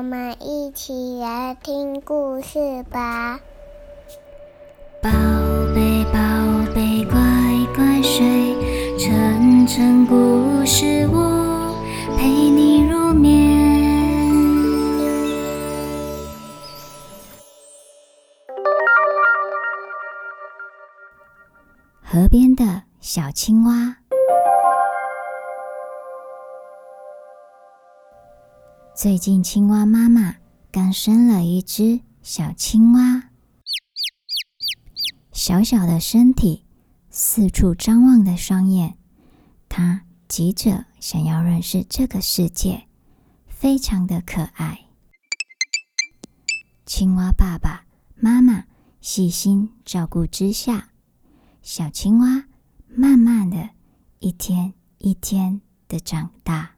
我们一起来听故事吧。宝贝，宝贝，乖乖睡，晨晨故事屋陪你入眠。河边的小青蛙。最近，青蛙妈妈刚生了一只小青蛙，小小的身体，四处张望的双眼，它急着想要认识这个世界，非常的可爱。青蛙爸爸妈妈细心照顾之下，小青蛙慢慢的一天一天的长大。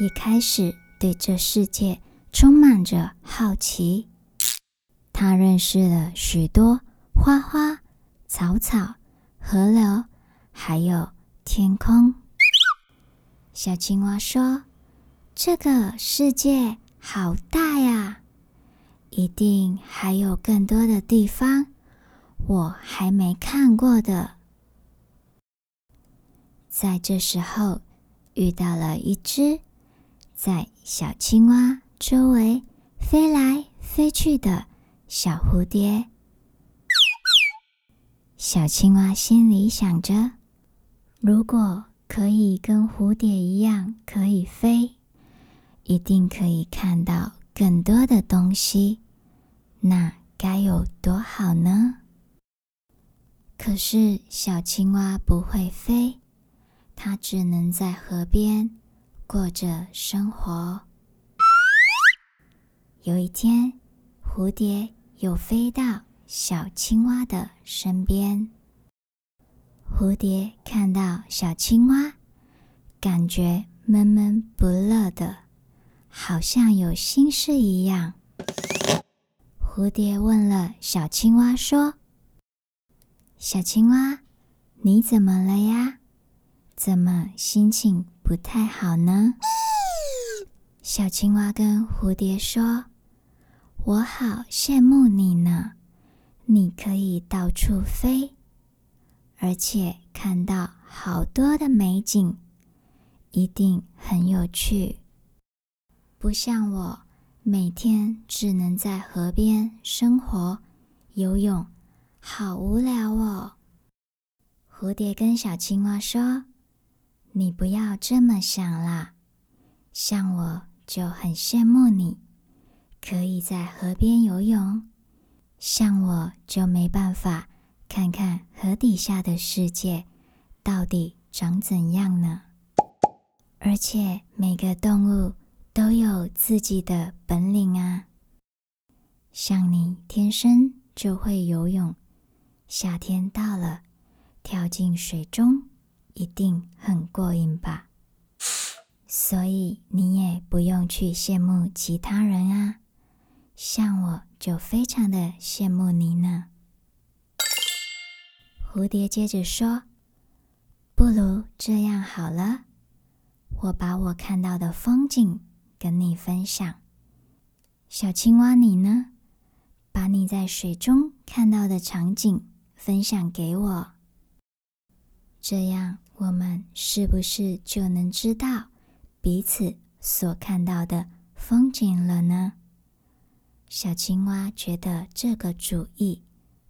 也开始对这世界充满着好奇。他认识了许多花花草草、河流，还有天空。小青蛙说：“这个世界好大呀，一定还有更多的地方我还没看过的。”在这时候，遇到了一只。在小青蛙周围飞来飞去的小蝴蝶，小青蛙心里想着：如果可以跟蝴蝶一样可以飞，一定可以看到更多的东西，那该有多好呢？可是小青蛙不会飞，它只能在河边。过着生活。有一天，蝴蝶又飞到小青蛙的身边。蝴蝶看到小青蛙，感觉闷闷不乐的，好像有心事一样。蝴蝶问了小青蛙说：“小青蛙，你怎么了呀？怎么心情？”不太好呢。小青蛙跟蝴蝶说：“我好羡慕你呢，你可以到处飞，而且看到好多的美景，一定很有趣。不像我，每天只能在河边生活、游泳，好无聊哦。”蝴蝶跟小青蛙说。你不要这么想啦，像我就很羡慕你，可以在河边游泳；像我就没办法看看河底下的世界到底长怎样呢。而且每个动物都有自己的本领啊，像你天生就会游泳，夏天到了，跳进水中。一定很过瘾吧？所以你也不用去羡慕其他人啊，像我就非常的羡慕你呢。蝴蝶接着说：“不如这样好了，我把我看到的风景跟你分享。小青蛙，你呢？把你在水中看到的场景分享给我，这样。”我们是不是就能知道彼此所看到的风景了呢？小青蛙觉得这个主意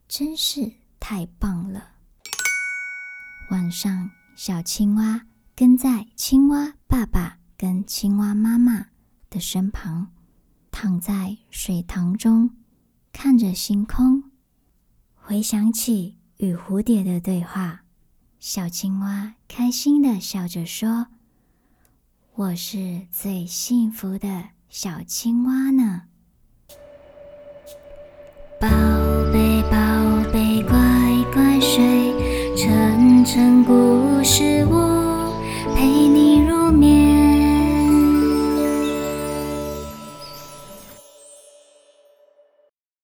真是太棒了。晚上，小青蛙跟在青蛙爸爸跟青蛙妈妈的身旁，躺在水塘中，看着星空，回想起与蝴蝶的对话。小青蛙开心的笑着说：“我是最幸福的小青蛙呢。”宝贝，宝贝，乖乖睡，晨晨故事。